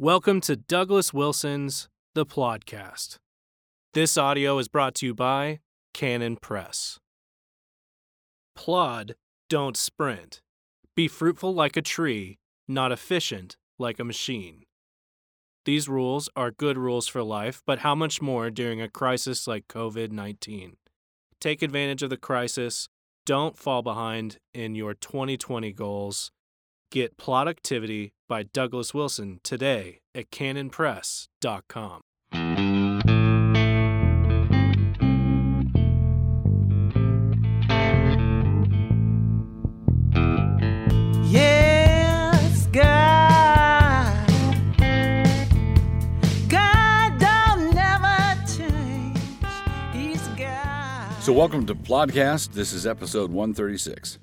Welcome to Douglas Wilson's The Plodcast. This audio is brought to you by Canon Press. Plod, don't sprint. Be fruitful like a tree, not efficient like a machine. These rules are good rules for life, but how much more during a crisis like COVID 19? Take advantage of the crisis. Don't fall behind in your 2020 goals. Get Productivity by Douglas Wilson today at canonpress.com. Yes, God. God don't never change. He's God. So, welcome to Plodcast. This is episode 136.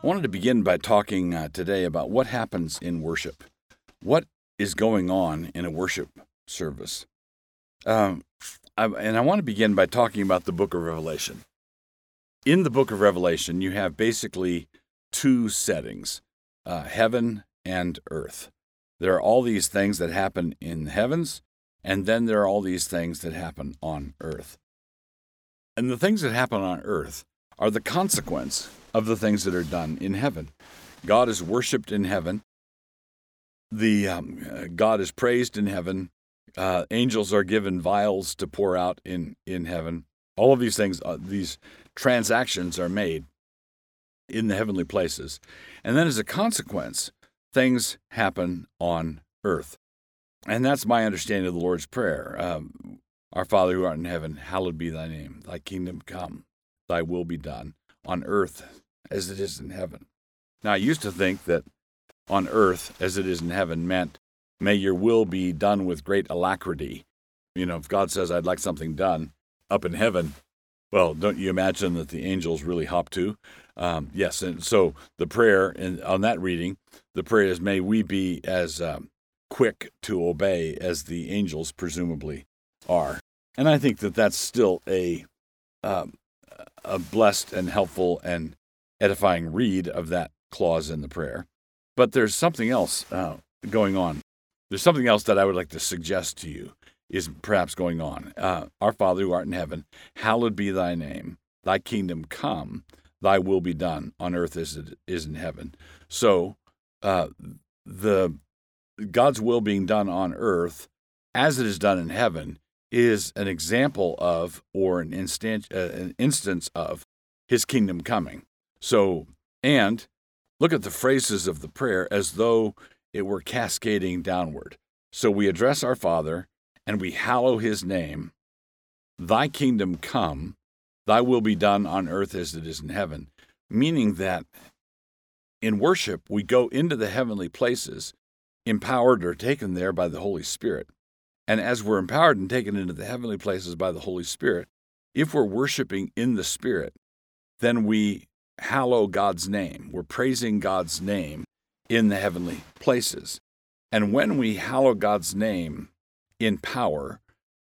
I wanted to begin by talking uh, today about what happens in worship. What is going on in a worship service? Um, I, and I want to begin by talking about the book of Revelation. In the book of Revelation, you have basically two settings uh, heaven and earth. There are all these things that happen in the heavens, and then there are all these things that happen on earth. And the things that happen on earth are the consequence of the things that are done in heaven. God is worshiped in heaven. The um, uh, God is praised in heaven. Uh, angels are given vials to pour out in in heaven. All of these things, uh, these transactions are made in the heavenly places, and then as a consequence, things happen on earth. And that's my understanding of the Lord's Prayer. Um, Our Father who art in heaven, hallowed be thy name. Thy kingdom come, thy will be done on earth as it is in heaven. Now, I used to think that on earth as it is in heaven meant, may your will be done with great alacrity. You know, if God says, I'd like something done up in heaven, well, don't you imagine that the angels really hop to? Um, yes, and so the prayer, and on that reading, the prayer is, may we be as um, quick to obey as the angels presumably are. And I think that that's still a um, a blessed and helpful and edifying read of that clause in the prayer. But there's something else uh, going on. There's something else that I would like to suggest to you is perhaps going on. Uh, Our Father who art in heaven, hallowed be thy name. Thy kingdom come, thy will be done on earth as it is in heaven. So, uh, the God's will being done on earth as it is done in heaven is an example of or an instant uh, an instance of his kingdom coming. So, and look at the phrases of the prayer as though it were cascading downward. So we address our Father and we hallow his name. Thy kingdom come, thy will be done on earth as it is in heaven, meaning that in worship we go into the heavenly places empowered or taken there by the Holy Spirit. And as we're empowered and taken into the heavenly places by the Holy Spirit, if we're worshiping in the Spirit, then we hallow God's name. We're praising God's name in the heavenly places. And when we hallow God's name in power,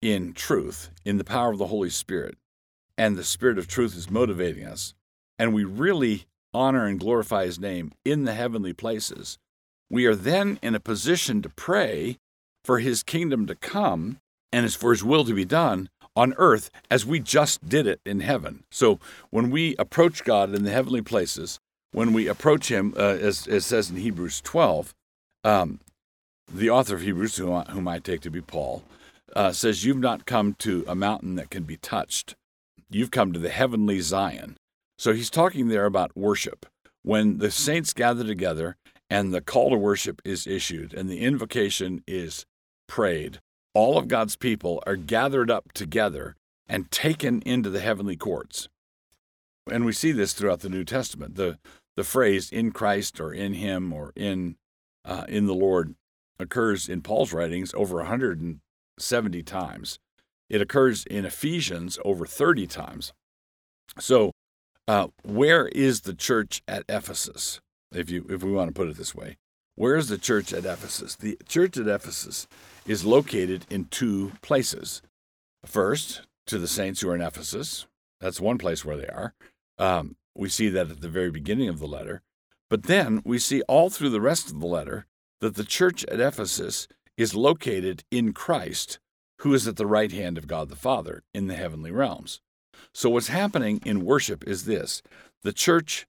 in truth, in the power of the Holy Spirit, and the Spirit of truth is motivating us, and we really honor and glorify His name in the heavenly places, we are then in a position to pray for His kingdom to come and is for His will to be done on earth as we just did it in heaven. So when we approach God in the heavenly places, when we approach Him, uh, as, it says in Hebrews 12, um, the author of Hebrews, whom I, whom I take to be Paul, uh, says, You've not come to a mountain that can be touched. You've come to the heavenly Zion. So he's talking there about worship. When the saints gather together and the call to worship is issued and the invocation is prayed, all of God's people are gathered up together and taken into the heavenly courts. And we see this throughout the New Testament. The, the phrase in Christ or in Him or in, uh, in the Lord occurs in Paul's writings over 170 times. It occurs in Ephesians over 30 times. So, uh, where is the church at Ephesus? If you if we want to put it this way, where is the church at Ephesus? The church at Ephesus is located in two places. First, to the saints who are in Ephesus. That's one place where they are. Um, we see that at the very beginning of the letter. But then we see all through the rest of the letter that the church at Ephesus is located in Christ, who is at the right hand of God the Father in the heavenly realms. So, what's happening in worship is this the church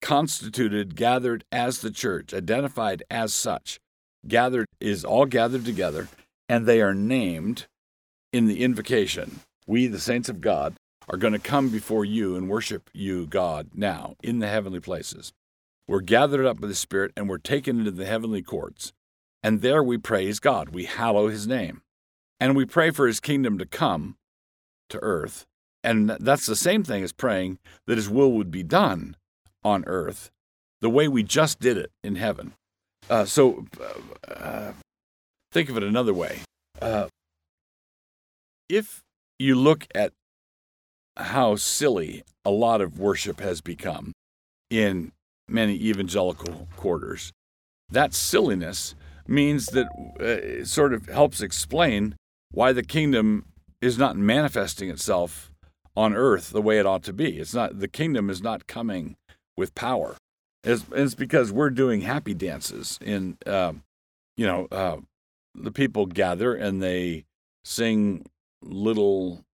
constituted, gathered as the church, identified as such, gathered is all gathered together, and they are named in the invocation. We, the saints of God, are going to come before you and worship you, God, now in the heavenly places. We're gathered up by the Spirit and we're taken into the heavenly courts. And there we praise God. We hallow his name. And we pray for his kingdom to come to earth. And that's the same thing as praying that his will would be done on earth the way we just did it in heaven. Uh, so uh, think of it another way. Uh, if you look at how silly a lot of worship has become in many evangelical quarters, that silliness means that uh, it sort of helps explain why the kingdom is not manifesting itself on earth the way it ought to be. It's not the kingdom is not coming with power. It's, it's because we're doing happy dances in, uh, you know, uh, the people gather and they sing little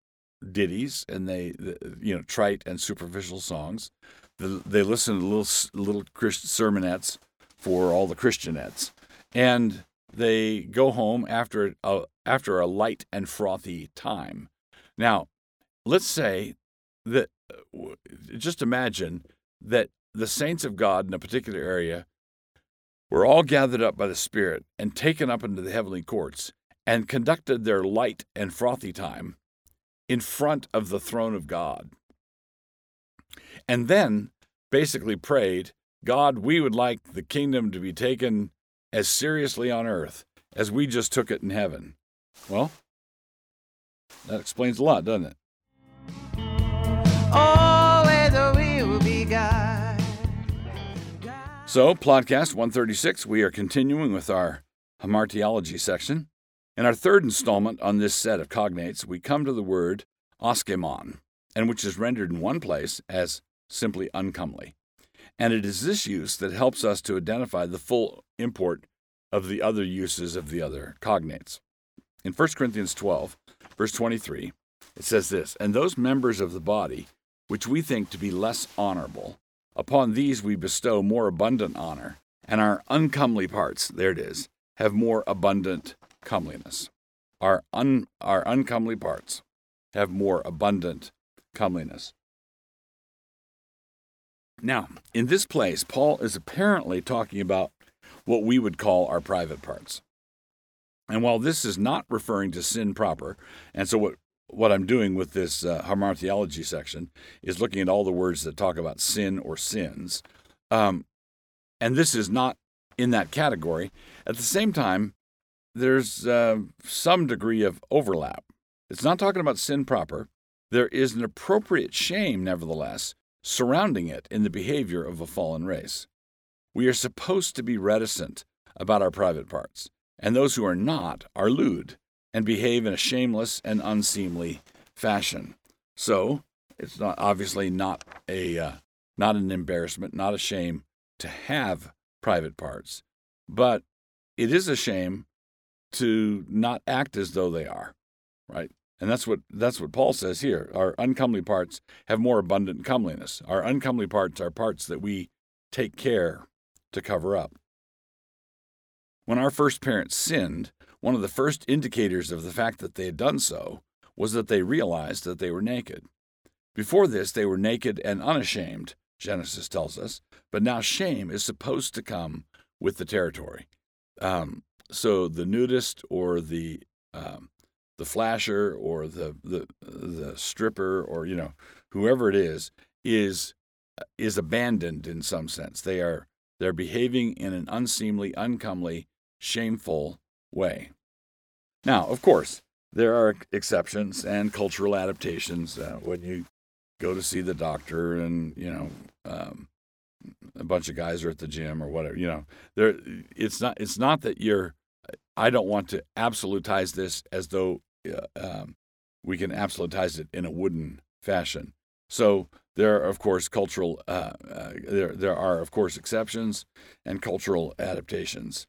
ditties and they, you know, trite and superficial songs. They listen to little little Christian sermonettes for all the Christianettes, and they go home after a, after a light and frothy time. Now, let's say that just imagine that the saints of God in a particular area were all gathered up by the Spirit and taken up into the heavenly courts and conducted their light and frothy time in front of the throne of God. And then basically prayed, God, we would like the kingdom to be taken as seriously on earth as we just took it in heaven. Well, that explains a lot, doesn't it? So, Plodcast 136, we are continuing with our hamartiology section. In our third installment on this set of cognates, we come to the word aschemon, and which is rendered in one place as simply uncomely. And it is this use that helps us to identify the full import of the other uses of the other cognates. In 1 Corinthians 12, verse 23, it says this And those members of the body which we think to be less honorable, Upon these we bestow more abundant honor, and our uncomely parts, there it is, have more abundant comeliness. Our, un, our uncomely parts have more abundant comeliness. Now, in this place, Paul is apparently talking about what we would call our private parts. And while this is not referring to sin proper, and so what what I'm doing with this uh, section is looking at all the words that talk about sin or sins. Um, and this is not in that category. At the same time, there's uh, some degree of overlap. It's not talking about sin proper. There is an appropriate shame, nevertheless, surrounding it in the behavior of a fallen race. We are supposed to be reticent about our private parts, and those who are not are lewd and behave in a shameless and unseemly fashion. So it's not obviously not a uh, not an embarrassment, not a shame to have private parts, but it is a shame to not act as though they are, right? And that's what that's what Paul says here. Our uncomely parts have more abundant comeliness. Our uncomely parts are parts that we take care to cover up. When our first parents sinned, one of the first indicators of the fact that they had done so was that they realized that they were naked. Before this, they were naked and unashamed, Genesis tells us, but now shame is supposed to come with the territory. Um, so the nudist or the um, the flasher or the, the the stripper or you know whoever it is is is abandoned in some sense. They are they're behaving in an unseemly, uncomely, shameful way. Now, of course, there are exceptions and cultural adaptations uh, when you go to see the doctor and, you know, um, a bunch of guys are at the gym or whatever, you know, there it's not it's not that you're I don't want to absolutize this as though uh, um, we can absolutize it in a wooden fashion. So there are, of course, cultural uh, uh, there there are of course exceptions and cultural adaptations.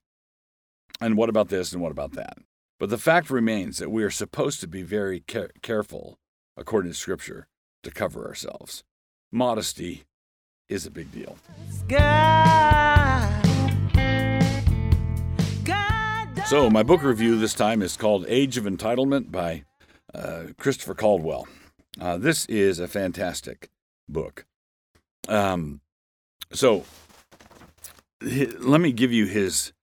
and what about this and what about that? But the fact remains that we are supposed to be very care- careful, according to Scripture, to cover ourselves. Modesty is a big deal. So, my book review this time is called Age of Entitlement by uh, Christopher Caldwell. Uh, this is a fantastic book. Um, so, let me give you his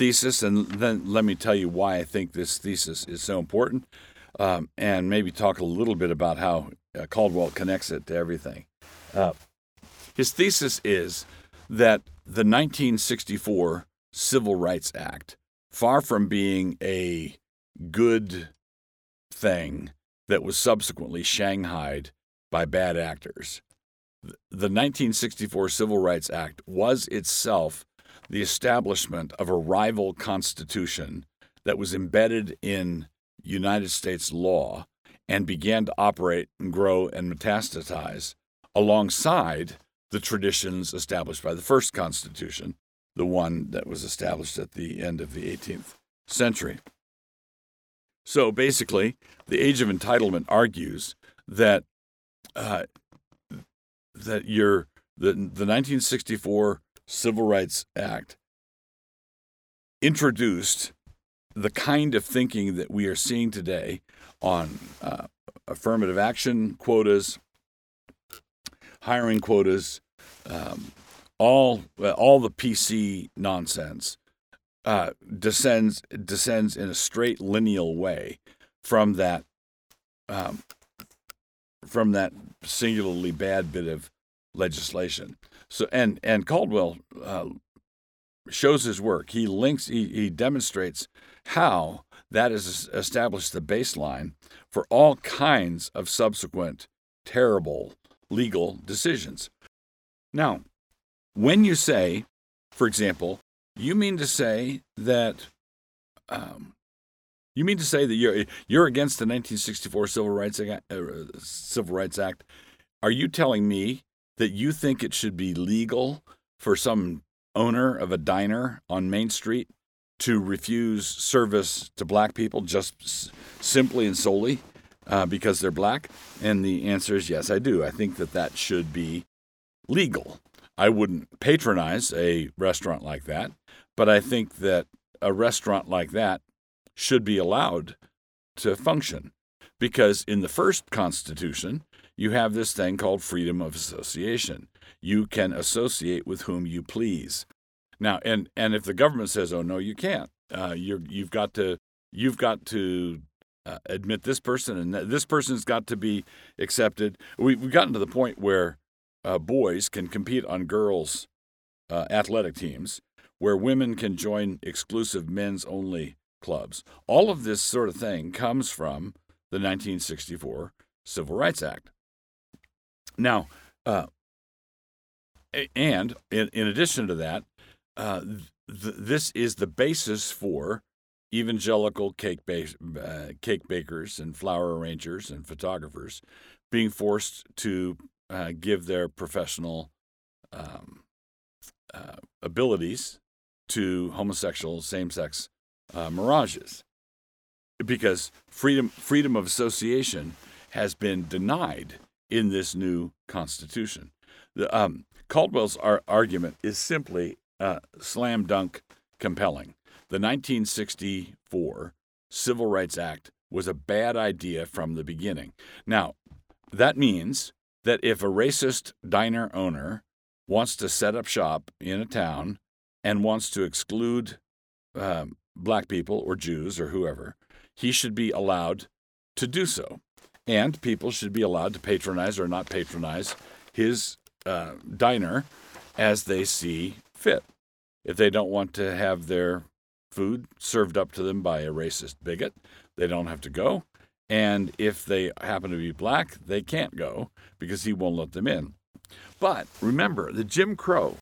thesis and then let me tell you why I think this thesis is so important um, and maybe talk a little bit about how uh, Caldwell connects it to everything. Uh, his thesis is that the 1964 Civil Rights Act, far from being a good thing that was subsequently shanghaied by bad actors, the 1964 Civil Rights Act was itself the establishment of a rival constitution that was embedded in United States law and began to operate and grow and metastasize alongside the traditions established by the first Constitution, the one that was established at the end of the 18th century. So basically, the Age of Entitlement argues that uh, that your the, the 1964 Civil Rights Act introduced the kind of thinking that we are seeing today on uh, affirmative action quotas, hiring quotas, um, all all the PC nonsense uh, descends descends in a straight lineal way from that um, from that singularly bad bit of legislation. So and and Caldwell uh, shows his work. He links he, he demonstrates how that has established the baseline for all kinds of subsequent terrible legal decisions. Now, when you say, for example, you mean to say that um, you mean to say that you're you're against the 1964 Civil Rights uh, Civil Rights Act? Are you telling me that you think it should be legal for some owner of a diner on Main Street to refuse service to black people just s- simply and solely uh, because they're black? And the answer is yes, I do. I think that that should be legal. I wouldn't patronize a restaurant like that, but I think that a restaurant like that should be allowed to function because in the first Constitution, you have this thing called freedom of association. You can associate with whom you please. Now, and and if the government says, "Oh no, you can't," uh, you're you've got to you've got to uh, admit this person, and th- this person's got to be accepted. We, we've gotten to the point where uh, boys can compete on girls' uh, athletic teams, where women can join exclusive men's only clubs. All of this sort of thing comes from the 1964 Civil Rights Act. Now, uh, and in, in addition to that, uh, th- this is the basis for evangelical cake, ba- uh, cake bakers and flower arrangers and photographers being forced to uh, give their professional um, uh, abilities to homosexual same-sex uh, mirages. Because freedom freedom of association has been denied in this new constitution. The, um, Caldwell's ar- argument is simply uh, slam dunk compelling. The 1964 Civil Rights Act was a bad idea from the beginning. Now, that means that if a racist diner owner wants to set up shop in a town and wants to exclude um, black people or Jews or whoever, he should be allowed to do so. And people should be allowed to patronize or not patronize his uh, diner as they see fit. If they don't want to have their food served up to them by a racist bigot, they don't have to go. And if they happen to be black, they can't go because he won't let them in. But remember, the Jim Crow,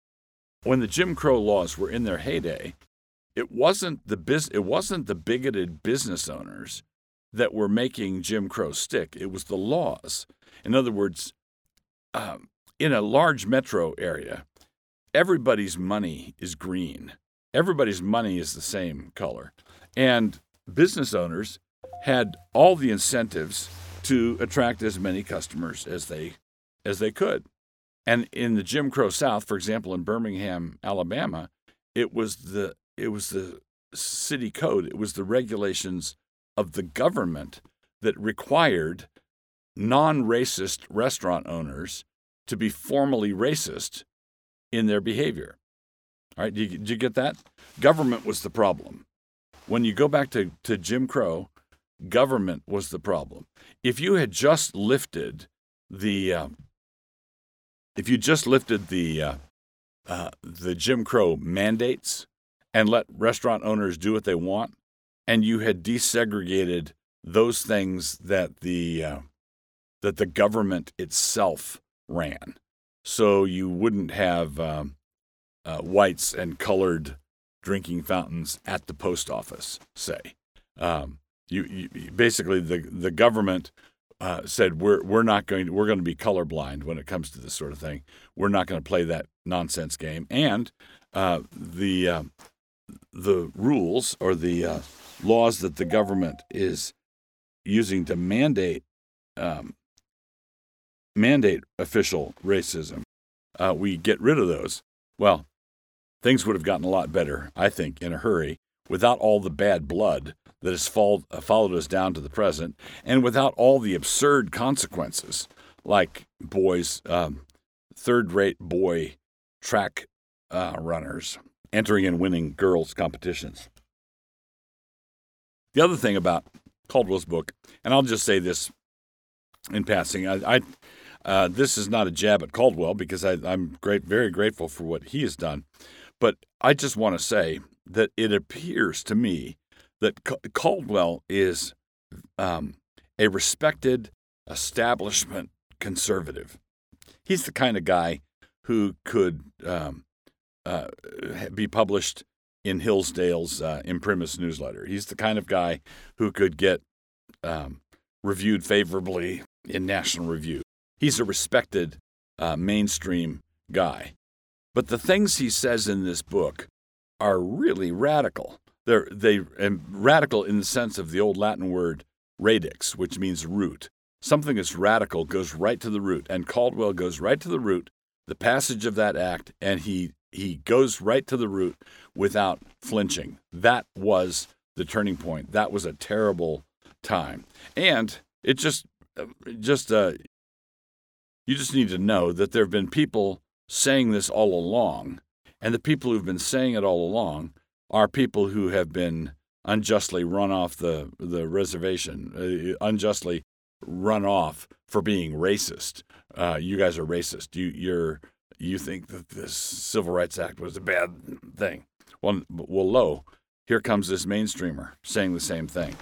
when the Jim Crow laws were in their heyday, it wasn't the bus- it wasn't the bigoted business owners that were making Jim Crow stick. It was the laws. In other words, um, in a large metro area, everybody's money is green. everybody's money is the same color. And business owners had all the incentives to attract as many customers as they as they could. And in the Jim Crow South, for example, in Birmingham, Alabama, it was the it was the city code, it was the regulations of the government that required non-racist restaurant owners to be formally racist in their behavior. All right, did you, you get that? Government was the problem. When you go back to, to Jim Crow, government was the problem. If you had just lifted the uh, if you just lifted the uh, uh, the Jim Crow mandates and let restaurant owners do what they want, and you had desegregated those things that the uh, that the government itself ran, so you wouldn't have um, uh, whites and colored drinking fountains at the post office. Say, um, you, you, basically the the government uh, said we're we're not going to, we're going to be colorblind when it comes to this sort of thing. We're not going to play that nonsense game. And uh, the uh, the rules or the uh, laws that the government is using to mandate um, mandate official racism, uh, we get rid of those. Well, things would have gotten a lot better, I think, in a hurry without all the bad blood that has followed, uh, followed us down to the present, and without all the absurd consequences, like boys, um, third rate boy track uh, runners entering and winning girls' competitions. The other thing about Caldwell's book, and I'll just say this in passing, I, I uh, this is not a jab at Caldwell because I, am great, very grateful for what he has done, but I just want to say that it appears to me that Caldwell is um, a respected establishment conservative. He's the kind of guy who could um, uh, be published in Hillsdale's uh, Imprimis newsletter. He's the kind of guy who could get um, reviewed favorably in National Review. He's a respected uh, mainstream guy. But the things he says in this book are really radical. They're they and radical in the sense of the old Latin word radix, which means root. Something that's radical goes right to the root, and Caldwell goes right to the root, the passage of that act, and he he goes right to the root without flinching. That was the turning point. That was a terrible time, and it just just uh, you just need to know that there have been people saying this all along and the people who've been saying it all along are people who have been unjustly run off the, the reservation, uh, unjustly run off for being racist. Uh, you guys are racist. You, you're, you think that this Civil Rights Act was a bad thing. Well, well, lo, here comes this mainstreamer saying the same thing.